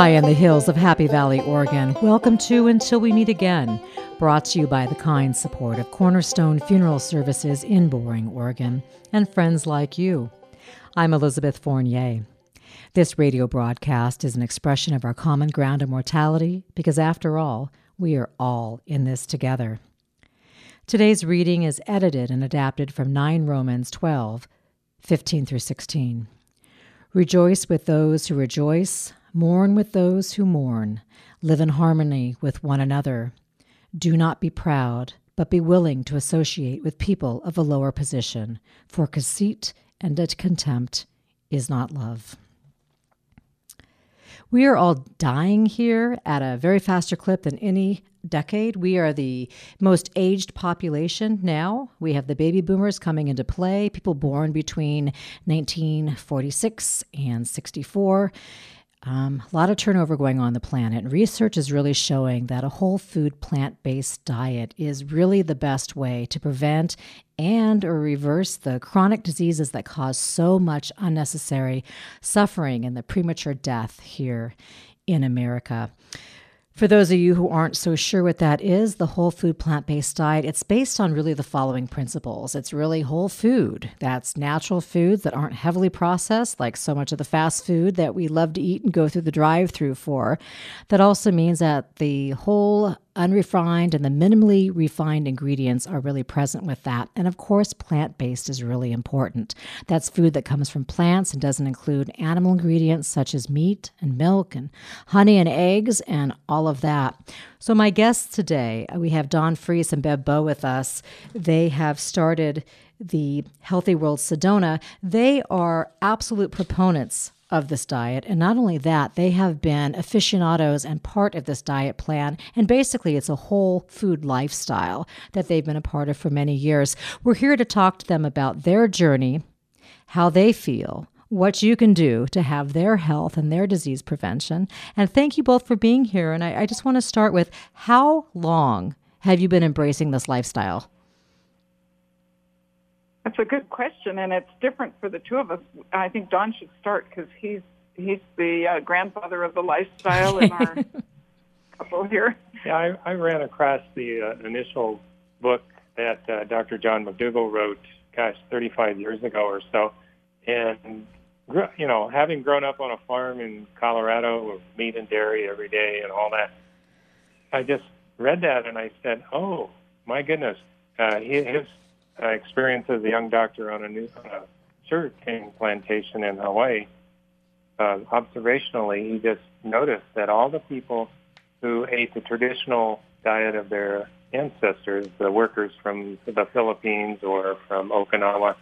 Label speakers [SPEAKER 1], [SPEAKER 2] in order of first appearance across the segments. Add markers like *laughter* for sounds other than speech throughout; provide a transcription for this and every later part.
[SPEAKER 1] High in the hills of Happy Valley, Oregon, welcome to Until We Meet Again, brought to you by the kind support of Cornerstone Funeral Services in Boring, Oregon, and friends like you. I'm Elizabeth Fournier. This radio broadcast is an expression of our common ground of mortality because, after all, we are all in this together. Today's reading is edited and adapted from 9 Romans 12, 15 through 16. Rejoice with those who rejoice Mourn with those who mourn. Live in harmony with one another. Do not be proud, but be willing to associate with people of a lower position, for conceit and contempt is not love. We are all dying here at a very faster clip than any decade. We are the most aged population now. We have the baby boomers coming into play, people born between 1946 and 64. Um, a lot of turnover going on, the planet. Research is really showing that a whole food plant based diet is really the best way to prevent and or reverse the chronic diseases that cause so much unnecessary suffering and the premature death here in America. For those of you who aren't so sure what that is, the whole food plant based diet, it's based on really the following principles. It's really whole food. That's natural foods that aren't heavily processed, like so much of the fast food that we love to eat and go through the drive through for. That also means that the whole unrefined and the minimally refined ingredients are really present with that. And of course, plant based is really important. That's food that comes from plants and doesn't include animal ingredients such as meat and milk and honey and eggs and all of that. So, my guests today, uh, we have Don Freese and Bev Bow with us. They have started the Healthy World Sedona. They are absolute proponents of this diet. And not only that, they have been aficionados and part of this diet plan. And basically, it's a whole food lifestyle that they've been a part of for many years. We're here to talk to them about their journey, how they feel, what you can do to have their health and their disease prevention. And thank you both for being here. And I, I just want to start with how long have you been embracing this lifestyle?
[SPEAKER 2] That's a good question, and it's different for the two of us. I think Don should start because he's he's the uh, grandfather of the lifestyle in our *laughs* couple here.
[SPEAKER 3] Yeah, I, I ran across the uh, initial book that uh, Dr. John McDougall wrote, gosh, 35 years ago or so, and you know, having grown up on a farm in Colorado with meat and dairy every day and all that, I just read that and I said, "Oh my goodness!" Uh, his uh, experience as a young doctor on a new sugarcane plantation in Hawaii, uh, observationally, he just noticed that all the people who ate the traditional diet of their ancestors, the workers from the Philippines or from Okinawa,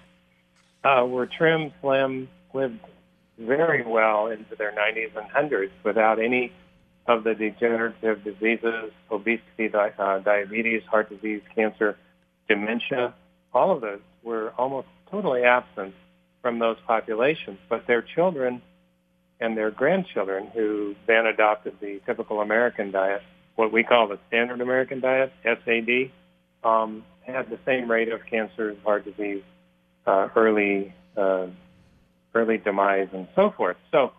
[SPEAKER 3] uh, were trim, slim, lived very well into their 90s and 100s without any of the degenerative diseases, obesity, di- uh, diabetes, heart disease, cancer, dementia, all of those were almost totally absent from those populations. But their children and their grandchildren, who then adopted the typical American diet, what we call the standard American diet, SAD, um, had the same rate of cancer, heart disease, uh, early uh, early demise, and so forth. So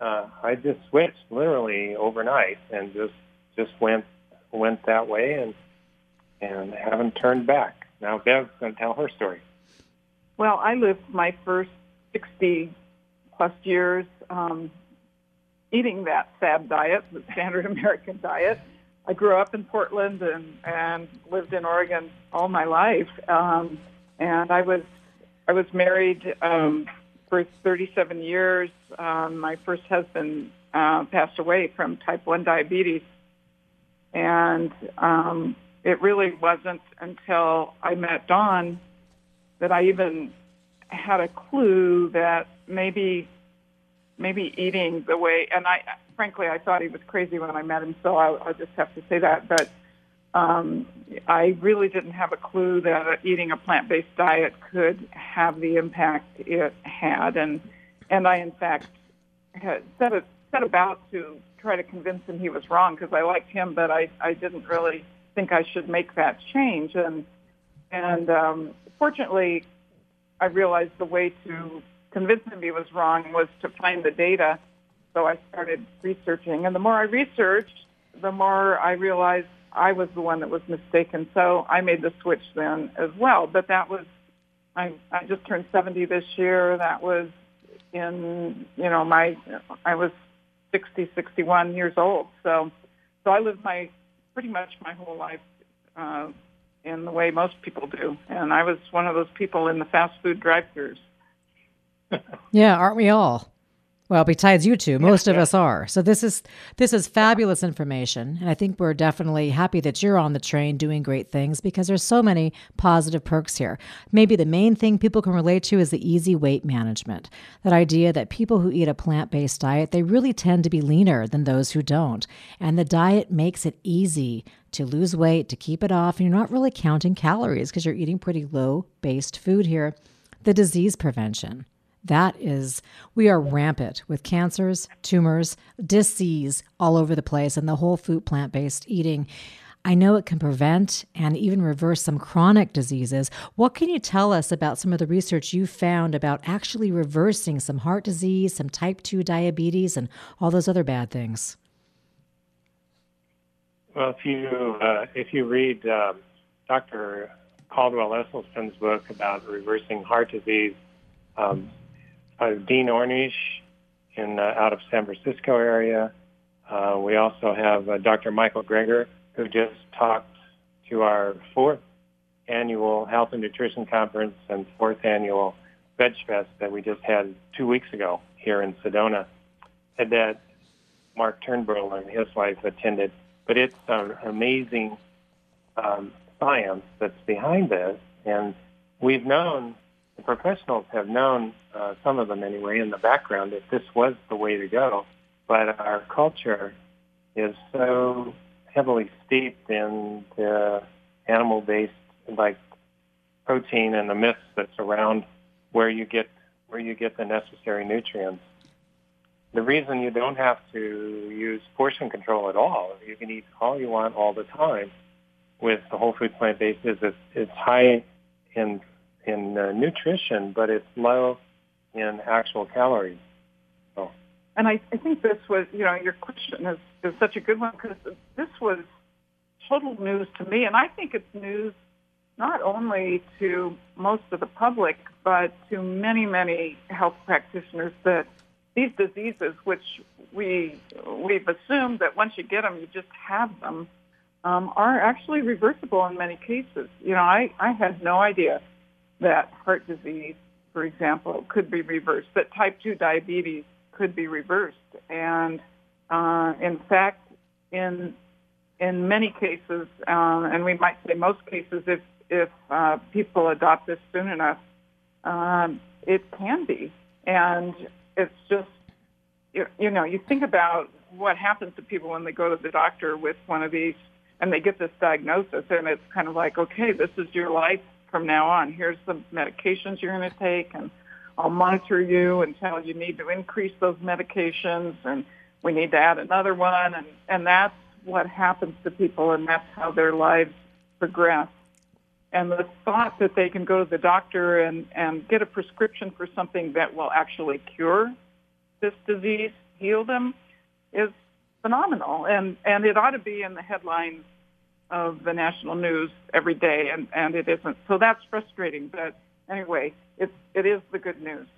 [SPEAKER 3] uh, I just switched literally overnight and just just went went that way and and haven't turned back. Now Bev's going to tell her story.
[SPEAKER 2] Well, I lived my first 60 plus years um, eating that SAD diet, the standard *laughs* American diet. I grew up in Portland and, and lived in Oregon all my life. Um, and I was I was married um, for 37 years. Um, my first husband uh, passed away from type 1 diabetes. And um, it really wasn't until I met Don that I even had a clue that maybe maybe eating the way and I frankly I thought he was crazy when I met him so I'll, I'll just have to say that but um, I really didn't have a clue that eating a plant-based diet could have the impact it had and and I in fact had set a, set about to try to convince him he was wrong because I liked him but I I didn't really think I should make that change. And and um, fortunately, I realized the way to convince him he was wrong was to find the data so I started researching, and the more I researched, the more I realized I was the one that was mistaken. So I made the switch then as well. But that was, I, I just turned 70 this year. That was in, you know, my, I was 60, 61 years old. So, so I lived my, pretty much my whole life uh, in the way most people do. And I was one of those people in the fast food drive-throughs. *laughs*
[SPEAKER 1] yeah, aren't we all? Well, besides you two, most yeah, of us are. So this is this is fabulous information, and I think we're definitely happy that you're on the train doing great things because there's so many positive perks here. Maybe the main thing people can relate to is the easy weight management. That idea that people who eat a plant-based diet, they really tend to be leaner than those who don't, and the diet makes it easy to lose weight, to keep it off, and you're not really counting calories because you're eating pretty low-based food here. The disease prevention that is, we are rampant with cancers, tumors, disease all over the place, and the whole food plant based eating. I know it can prevent and even reverse some chronic diseases. What can you tell us about some of the research you found about actually reversing some heart disease, some type 2 diabetes, and all those other bad things?
[SPEAKER 3] Well, if you uh, if you read um, Dr. Caldwell Esselstyn's book about reversing heart disease, um, uh, Dean Ornish in uh, out of San Francisco area. Uh, we also have uh, Dr. Michael Greger, who just talked to our fourth annual Health and Nutrition Conference and fourth annual Veg Fest that we just had two weeks ago here in Sedona, and that Mark Turnbull and his wife attended. But it's an amazing um, science that's behind this, and we've known the professionals have known, uh, some of them anyway, in the background that this was the way to go. But our culture is so heavily steeped in the animal-based, like protein and the myths that surround where you get where you get the necessary nutrients. The reason you don't have to use portion control at all, you can eat all you want all the time with the whole food plant-based is it's, it's high in in uh, nutrition, but it's low in actual calories. So.
[SPEAKER 2] And I, I think this was, you know, your question is, is such a good one because this was total news to me, and I think it's news not only to most of the public, but to many, many health practitioners that these diseases, which we we've assumed that once you get them, you just have them, um, are actually reversible in many cases. You know, I I had no idea that heart disease, for example, could be reversed, that type 2 diabetes could be reversed. And uh, in fact, in in many cases, um, and we might say most cases, if if uh, people adopt this soon enough, um, it can be. And it's just you, you know you think about what happens to people when they go to the doctor with one of these and they get this diagnosis, and it's kind of like, okay, this is your life from now on. Here's the medications you're going to take, and I'll monitor you until you need to increase those medications, and we need to add another one, and and that's what happens to people, and that's how their lives progress. And the thought that they can go to the doctor and and get a prescription for something that will actually cure this disease, heal them, is phenomenal, and and it ought to be in the headlines of the national news every day, and, and it isn't. So that's frustrating. But anyway, it's, it is the good news.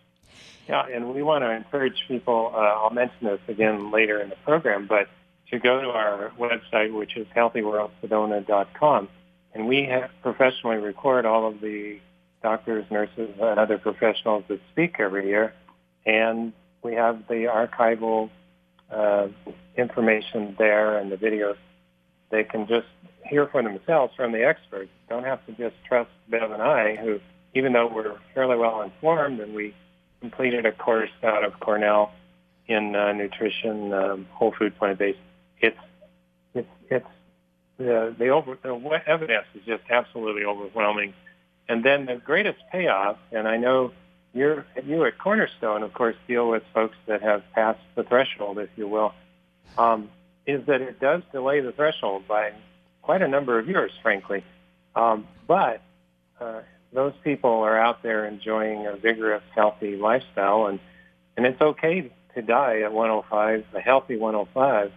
[SPEAKER 3] Yeah, and we want to encourage people, uh, I'll mention this again later in the program, but to go to our website, which is healthyworldsedona.com, and we have professionally record all of the doctors, nurses, and other professionals that speak every year, and we have the archival uh, information there and the videos. They can just hear for themselves from the experts. Don't have to just trust Bev and I, who, even though we're fairly well informed and we completed a course out of Cornell in uh, nutrition, um, whole food plant based, it's it's it's the the over the evidence is just absolutely overwhelming. And then the greatest payoff, and I know you're you at Cornerstone, of course, deal with folks that have passed the threshold, if you will, um, is that it does delay the threshold by quite a number of years, frankly. Um, but uh, those people are out there enjoying a vigorous, healthy lifestyle, and and it's okay to die at 105, a healthy 105,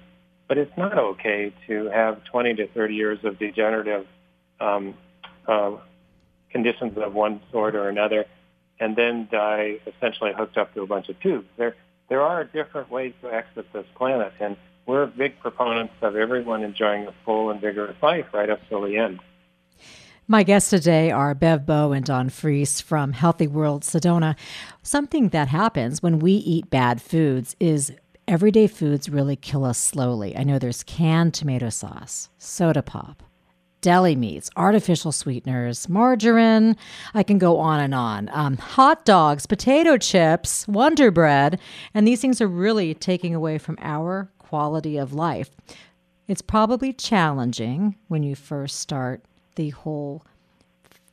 [SPEAKER 3] but it's not okay to have 20 to 30 years of degenerative um, uh, conditions of one sort or another, and then die essentially hooked up to a bunch of tubes. There, there are different ways to exit this planet, and we're big proponents of everyone enjoying a full and vigorous life right up till the end.
[SPEAKER 1] My guests today are Bev Bow and Don Freese from Healthy World Sedona. Something that happens when we eat bad foods is everyday foods really kill us slowly. I know there's canned tomato sauce, soda pop, deli meats, artificial sweeteners, margarine. I can go on and on. Um, hot dogs, potato chips, Wonder Bread, and these things are really taking away from our quality of life. It's probably challenging when you first start the whole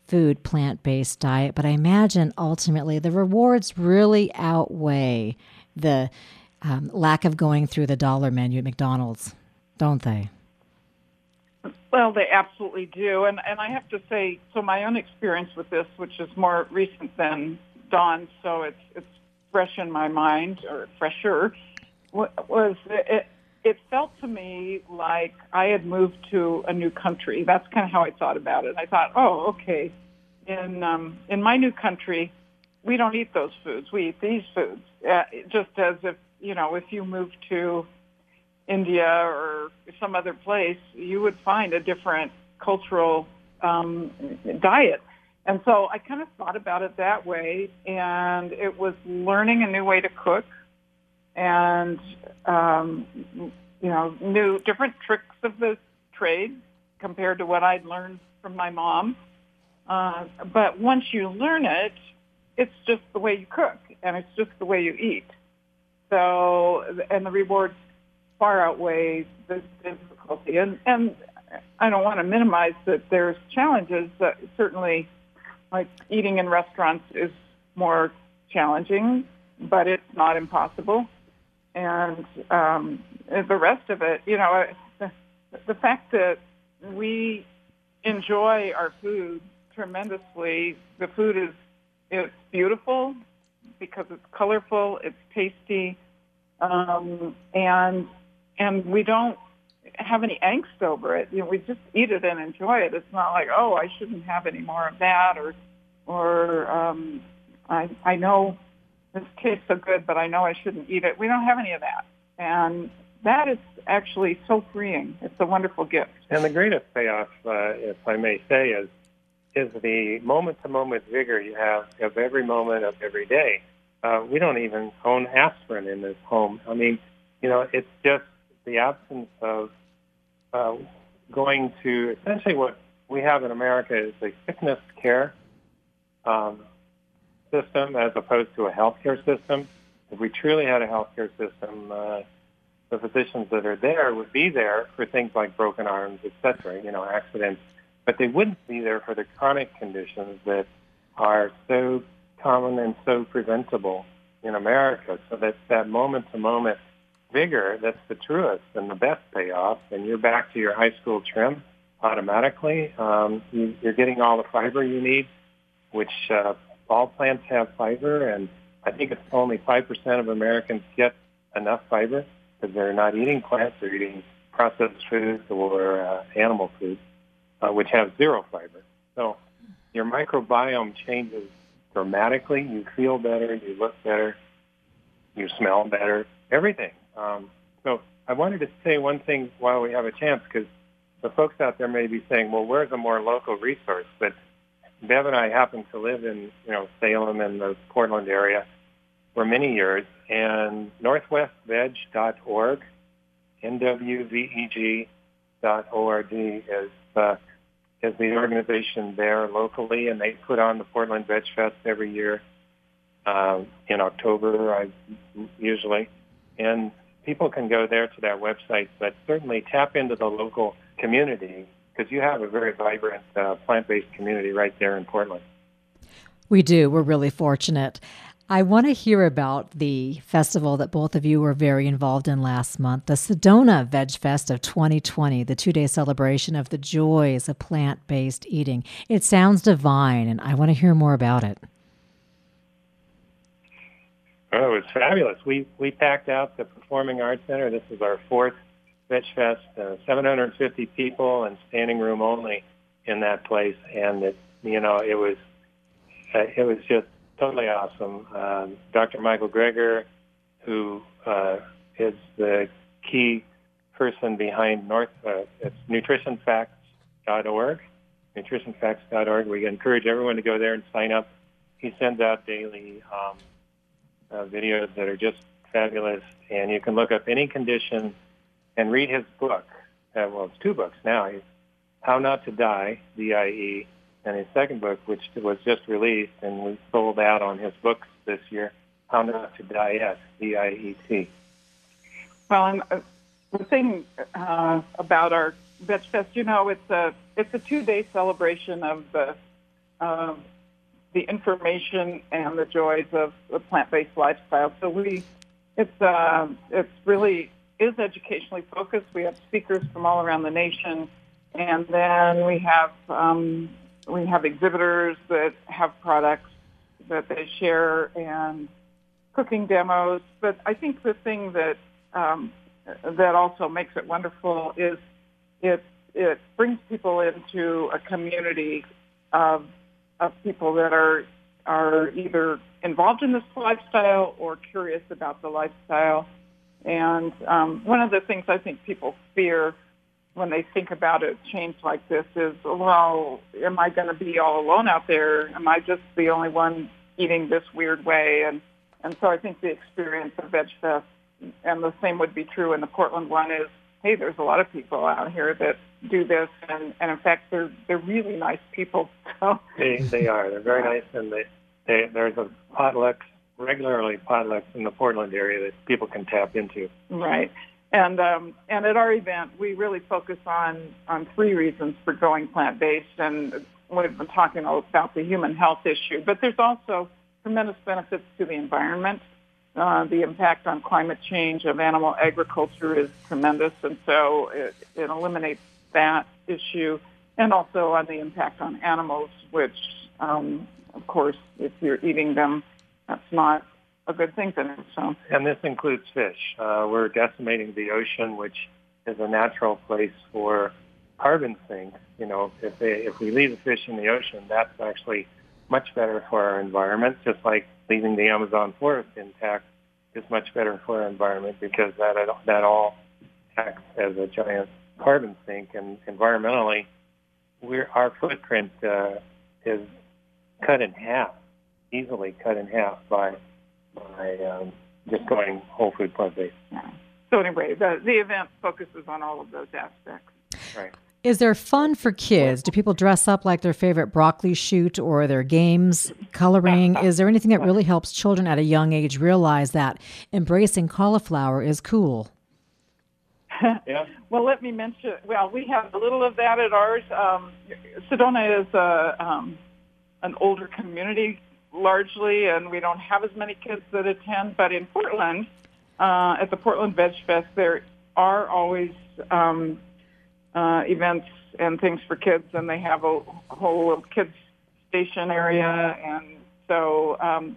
[SPEAKER 1] food plant based diet, but I imagine ultimately the rewards really outweigh the um, lack of going through the dollar menu at McDonald's, don't they?
[SPEAKER 2] Well, they absolutely do, and and I have to say, so my own experience with this, which is more recent than Don's, so it's it's fresh in my mind or fresher, was it, it felt to me like I had moved to a new country. That's kind of how I thought about it. I thought, oh, okay, in um, in my new country, we don't eat those foods. We eat these foods. Uh, just as if you know, if you moved to India or some other place, you would find a different cultural um, diet. And so I kind of thought about it that way, and it was learning a new way to cook and um, you know knew different tricks of the trade compared to what I'd learned from my mom. Uh, but once you learn it, it's just the way you cook and it's just the way you eat. So and the rewards far outweigh the difficulty. And and I don't want to minimize that there's challenges. That certainly, like eating in restaurants is more challenging, but it's not impossible and um, the rest of it, you know, the, the fact that we enjoy our food tremendously. The food is it's beautiful because it's colorful, it's tasty, um, and and we don't have any angst over it. You know, we just eat it and enjoy it. It's not like, oh, I shouldn't have any more of that, or or um, I I know this tastes so good, but I know I shouldn't eat it. We don't have any of that. And that is actually so freeing. It's a wonderful gift.
[SPEAKER 3] And the greatest payoff, uh, if I may say, is is the moment-to-moment vigor you have of every moment of every day. Uh, we don't even own aspirin in this home. I mean, you know, it's just the absence of uh, going to essentially what we have in America is a sickness care um, system as opposed to a healthcare system. If we truly had a healthcare system, uh, the physicians that are there would be there for things like broken arms, et cetera, you know, accidents, but they wouldn't be there for the chronic conditions that are so common and so preventable in America. So that's that moment-to-moment vigor that's the truest and the best payoff. And you're back to your high school trim automatically. Um, you, you're getting all the fiber you need, which uh, all plants have fiber, and I think it's only 5% of Americans get enough fiber because they're not eating plants, they're eating processed foods or uh, animal foods, uh, which have zero fiber. So your microbiome changes dramatically. You feel better, you look better, you smell better, everything. Um, so I wanted to say one thing while we have a chance because the folks out there may be saying, well, where's a more local resource? But Bev and I happen to live in, you know, Salem and the Portland area for many years, and northwestveg.org, nwveg.org is uh, is the organization there locally, and they put on the Portland Veg Fest every year uh, in October, I, usually, and people can go there to that website, but certainly tap into the local community because you have a very vibrant uh, plant-based community right there in Portland.
[SPEAKER 1] We do. We're really fortunate. I want to hear about the festival that both of you were very involved in last month, the Sedona Veg Fest of 2020, the two day celebration of the joys of plant based eating. It sounds divine, and I want to hear more about it.
[SPEAKER 3] Oh, it was fabulous. We we packed out the Performing Arts Center. This is our fourth Veg Fest. Uh, 750 people and standing room only in that place, and it you know it was uh, it was just totally awesome. Um, Dr. Michael Greger, who uh, is the key person behind North, uh, it's nutritionfacts.org, nutritionfacts.org. We encourage everyone to go there and sign up. He sends out daily um, uh, videos that are just fabulous, and you can look up any condition and read his book. Uh, well, it's two books now. He's How Not to Die, D-I-E, and his second book, which was just released and we sold out on his books this year, How Not to Diet, D-I-E-T.
[SPEAKER 2] Well, and uh, the thing uh, about our Veg Fest, you know, it's a it's a two day celebration of the the information and the joys of a plant based lifestyle. So we it's uh, it's really is educationally focused. We have speakers from all around the nation, and then we have um, we have exhibitors that have products that they share and cooking demos. But I think the thing that um, that also makes it wonderful is it it brings people into a community of of people that are are either involved in this lifestyle or curious about the lifestyle. And um, one of the things I think people fear when they think about a change like this is, well, am I going to be all alone out there? Am I just the only one eating this weird way? And and so I think the experience of VegFest, and the same would be true in the Portland one, is hey, there's a lot of people out here that do this, and, and in fact, they're they're really nice people. *laughs*
[SPEAKER 3] They they are. They're very nice, and they, they there's a potlucks regularly potlucks in the Portland area that people can tap into.
[SPEAKER 2] Right. And um, and at our event, we really focus on on three reasons for going plant based, and we've been talking about the human health issue, but there's also tremendous benefits to the environment. Uh, the impact on climate change of animal agriculture is tremendous, and so it, it eliminates that issue, and also on the impact on animals, which, um, of course, if you're eating them, that's not a good thing for them. So,
[SPEAKER 3] and this includes fish. Uh, we're decimating the ocean, which is a natural place for carbon sinks. You know, if they if we leave the fish in the ocean, that's actually much better for our environment. Just like leaving the Amazon forest intact is much better for our environment because that that all acts as a giant carbon sink, and environmentally, we're our footprint uh, is cut in half, easily cut in half by by um, just going whole food plant based.
[SPEAKER 2] Yeah. So anyway, the the event focuses on all of those aspects.
[SPEAKER 3] Right.
[SPEAKER 1] Is there fun for kids? Do people dress up like their favorite broccoli shoot or their games, coloring? *laughs* Is there anything that really helps children at a young age realize that embracing cauliflower is cool? *laughs*
[SPEAKER 3] yeah.
[SPEAKER 2] well, let me mention. Well, we have a little of that at ours. Um, Sedona is a um, an older community largely, and we don't have as many kids that attend. But in Portland, uh, at the Portland Veg Fest, there are always um, uh, events and things for kids, and they have a whole kids station area, and so um,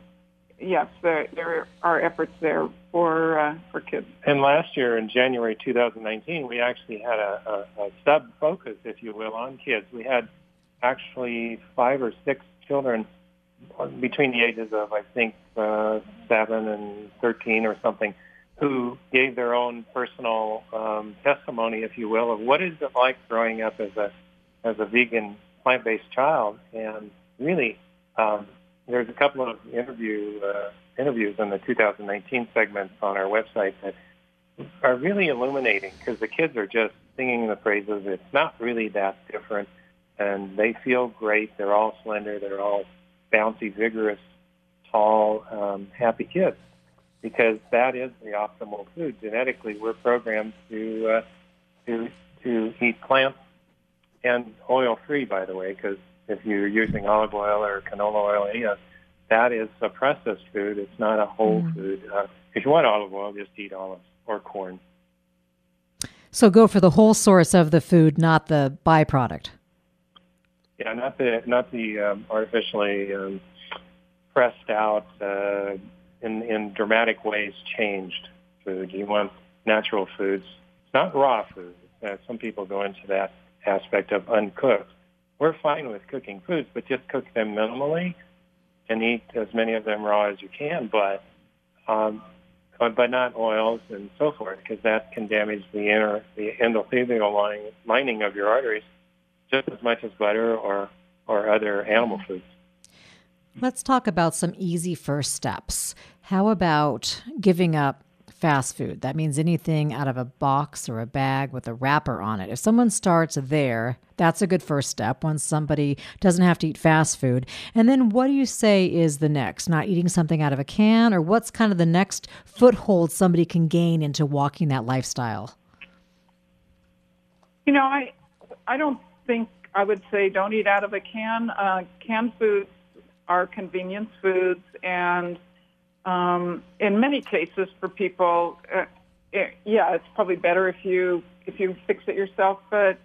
[SPEAKER 2] yes, there, there are efforts there for uh, for kids.
[SPEAKER 3] And last year, in January 2019, we actually had a, a, a sub focus, if you will, on kids. We had actually five or six children between the ages of I think uh, seven and 13 or something who gave their own personal um, testimony, if you will, of what is it like growing up as a as a vegan plant-based child. And really, um, there's a couple of interview uh, interviews in the 2019 segments on our website that are really illuminating because the kids are just singing the praises. It's not really that different, and they feel great. They're all slender. They're all bouncy, vigorous, tall, um, happy kids because that is the optimal food. Genetically, we're programmed to uh, to to eat plants and oil free, by the way, because if you're using olive oil or canola oil, that is a processed food. It's not a whole mm. food. Uh, if you want olive oil, just eat olives or corn.
[SPEAKER 1] So go for the whole source of the food, not the byproduct.
[SPEAKER 3] Yeah, not the not the um, artificially um, pressed out uh, in, in dramatic ways changed food. You want natural foods. Not raw food. Uh, some people go into that aspect of uncooked. We're fine with cooking foods, but just cook them minimally and eat as many of them raw as you can, but um, but, not oils and so forth, because that can damage the inner the endothelial lining of your arteries just as much as butter or or other animal foods.
[SPEAKER 1] Let's talk about some easy first steps. How about giving up fast food? That means anything out of a box or a bag with a wrapper on it. If someone starts there, that's a good first step once somebody doesn't have to eat fast food. And then what do you say is the next? Not eating something out of a can, or what's kind of the next foothold somebody can gain into walking that lifestyle?
[SPEAKER 2] You know, I I don't think I would say don't eat out of a can. Uh, canned foods are convenience foods, and um, in many cases, for people, uh, it, yeah, it's probably better if you if you fix it yourself. But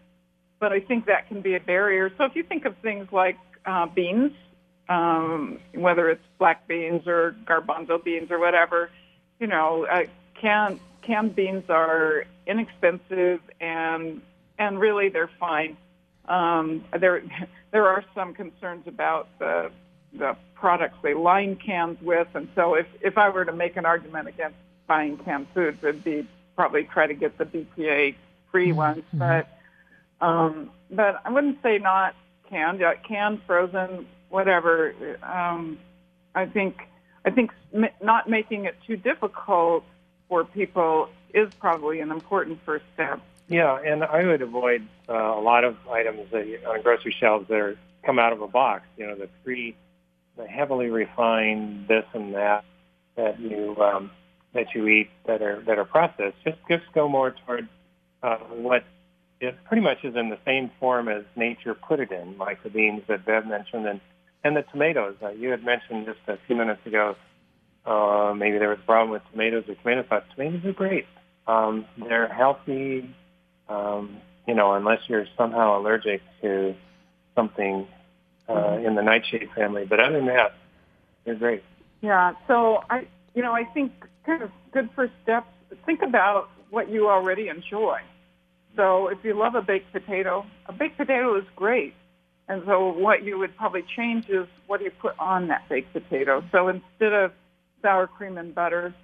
[SPEAKER 2] but I think that can be a barrier. So if you think of things like uh, beans, um, whether it's black beans or garbanzo beans or whatever, you know, uh, canned canned beans are inexpensive and and really they're fine. Um, there there are some concerns about the the products they line cans with. And so if, if I were to make an argument against buying canned foods, it'd be probably try to get the BPA free mm-hmm. ones. But, um, but I wouldn't say not canned, yeah, canned, frozen, whatever. Um, I think, I think not making it too difficult for people is probably an important first step.
[SPEAKER 3] Yeah, and I would avoid uh, a lot of items that on grocery shelves that are come out of a box. You know, the pre the heavily refined this and that that you um, that you eat that are that are processed. Just just go more toward uh, what it pretty much is in the same form as nature put it in, like the beans that Bev mentioned, and and the tomatoes. Uh, you had mentioned just a few minutes ago. Uh, maybe there was a problem with tomatoes or tomato sauce. Tomatoes are great. Um, they're healthy. Um, you know, unless you're somehow allergic to something uh, mm-hmm. in the nightshade family. But other than that, they're great.
[SPEAKER 2] Yeah. So I, you know, I think kind of good first steps. Think about what you already enjoy. So if you love a baked potato, a baked potato is great. And so what you would probably change is what do you put on that baked potato. So instead of sour cream and butter,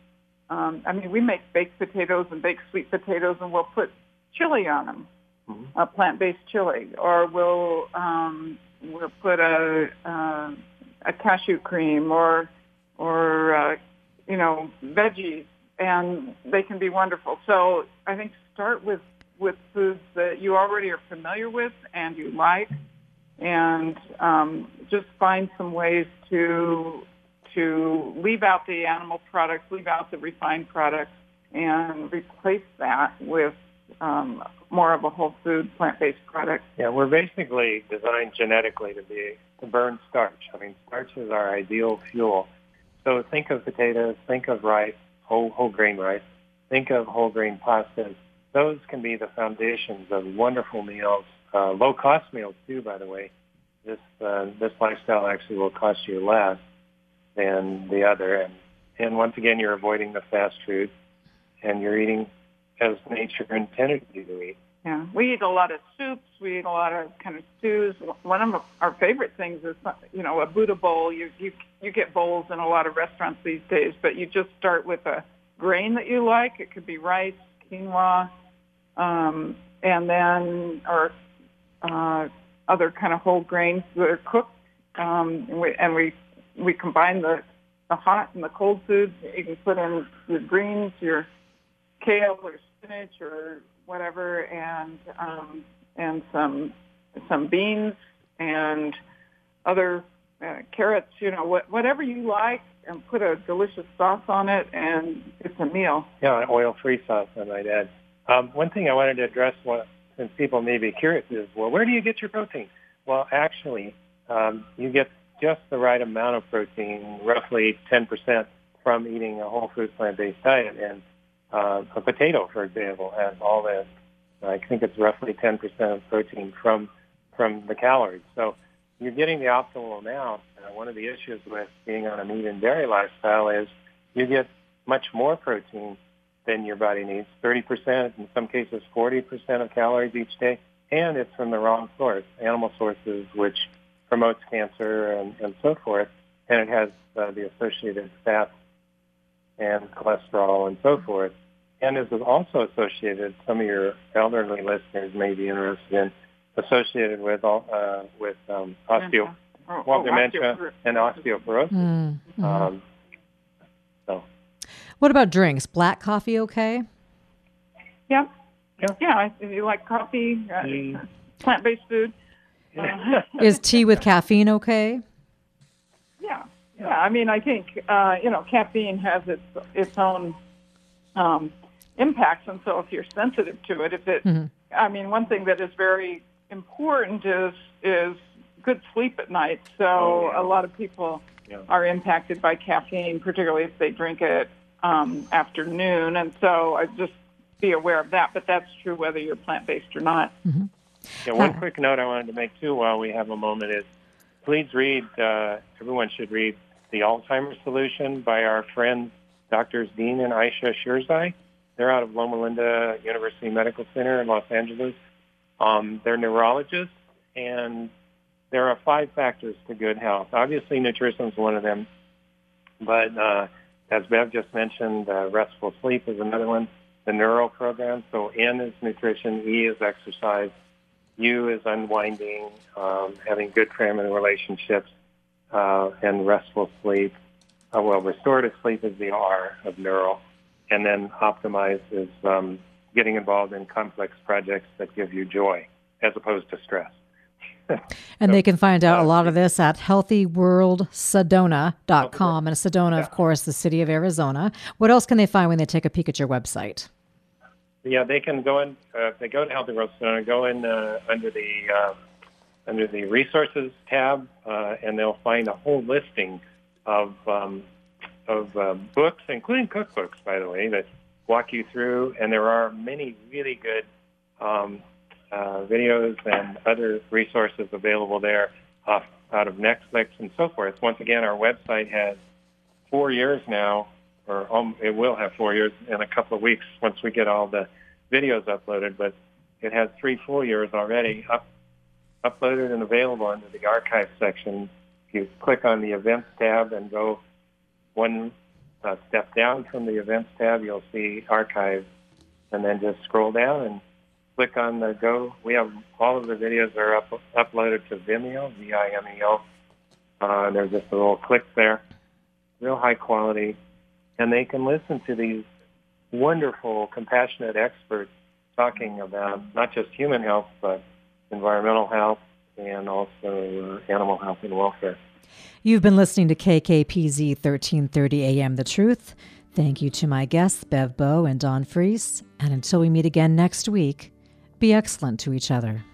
[SPEAKER 2] um, I mean, we make baked potatoes and baked sweet potatoes, and we'll put chili on them, mm-hmm. a plant-based chili, or we'll um, we'll put a uh, a cashew cream or or uh, you know veggies, and they can be wonderful. So I think start with with foods that you already are familiar with and you like, and um, just find some ways to to leave out the animal products, leave out the refined products, and replace that with um, more of a whole food, plant-based product.
[SPEAKER 3] Yeah, we're basically designed genetically to be to burn starch. I mean, starch is our ideal fuel. So think of potatoes, think of rice, whole whole grain rice, think of whole grain pastas. Those can be the foundations of wonderful meals, uh, low cost meals too. By the way, this uh, this lifestyle actually will cost you less than the other, and and once again, you're avoiding the fast food, and you're eating as nature intended you to eat.
[SPEAKER 2] Yeah, we eat a lot of soups. We eat a lot of kind of stews. One of our favorite things is, you know, a Buddha bowl. You you you get bowls in a lot of restaurants these days, but you just start with a grain that you like. It could be rice, quinoa, um, and then or uh, other kind of whole grains that are cooked. Um, and we and we we combine the the hot and the cold foods. You can put in your greens, your kale or spinach or whatever, and um, and some some beans and other uh, carrots. You know, what, whatever you like, and put a delicious sauce on it, and it's a meal.
[SPEAKER 3] Yeah, an oil-free sauce, I might add. Um, one thing I wanted to address, since people may be curious, is well, where do you get your protein? Well, actually, um, you get just the right amount of protein, roughly 10% from eating a whole food plant-based diet, and uh, a potato, for example, has all that. I think it's roughly 10% of protein from from the calories. So you're getting the optimal amount. Uh, one of the issues with being on a meat and dairy lifestyle is you get much more protein than your body needs, 30%, in some cases 40% of calories each day, and it's from the wrong source, animal sources, which promotes cancer and, and so forth, and it has uh, the associated fats and cholesterol and so forth. And is also associated, some of your elderly listeners may be interested in, associated with uh, with um, osteo, oh, well, oh, dementia osteoporosis. and osteoporosis. Mm-hmm. Um,
[SPEAKER 1] so, what about drinks? Black coffee, okay?
[SPEAKER 2] Yep. yeah. Yeah, if you like coffee, uh, mm. plant-based food.
[SPEAKER 1] Uh, *laughs* Is tea with caffeine okay?
[SPEAKER 2] Yeah, yeah. I mean, I think uh, you know, caffeine has its its own um, impacts, and so if you're sensitive to it, if it, mm-hmm. I mean, one thing that is very important is is good sleep at night. So oh, yeah. a lot of people yeah. are impacted by caffeine, particularly if they drink it um, afternoon, and so I just be aware of that. But that's true whether you're plant based or not.
[SPEAKER 3] Mm-hmm. Yeah, one quick note I wanted to make too while we have a moment is please read. Uh, everyone should read the Alzheimer's Solution by our friends Doctors Dean and Ayesha Sherzai. They're out of Loma Linda University Medical Center in Los Angeles. Um, they're neurologists, and there are five factors to good health. Obviously, nutrition is one of them, but uh, as Bev just mentioned, uh, restful sleep is another one. The neural program, so N is nutrition, E is exercise, U is unwinding, um, having good family relationships, uh, and restful sleep. Uh, well, restorative sleep is the R of neural. and then optimize is um, getting involved in complex projects that give you joy as opposed to stress. *laughs*
[SPEAKER 1] and so, they can find out uh, a lot of this at healthyworldsedona.com. And Sedona, yeah. of course, the city of Arizona. What else can they find when they take a peek at your website?
[SPEAKER 3] Yeah, they can go in. Uh, if they go to Healthy World Sedona, go in uh, under the uh, under the resources tab, uh, and they'll find a whole listing of um, of uh, books, including cookbooks, by the way, that walk you through. And there are many really good um, uh, videos and other resources available there off, out of Netflix and so forth. Once again, our website has four years now, or um, it will have four years in a couple of weeks once we get all the videos uploaded. But it has three full years already up, uploaded and available under the archive section. If you click on the events tab and go one uh, step down from the events tab, you'll see archive, and then just scroll down and click on the go. We have all of the videos are up, uploaded to Vimeo, V-I-M-E-O. Uh, there's just a little click there, real high quality, and they can listen to these wonderful, compassionate experts talking about not just human health, but environmental health and also uh, animal health and welfare.
[SPEAKER 1] You've been listening to KKPZ 1330 AM The Truth. Thank you to my guests, Bev Bow and Don Freese. And until we meet again next week, be excellent to each other.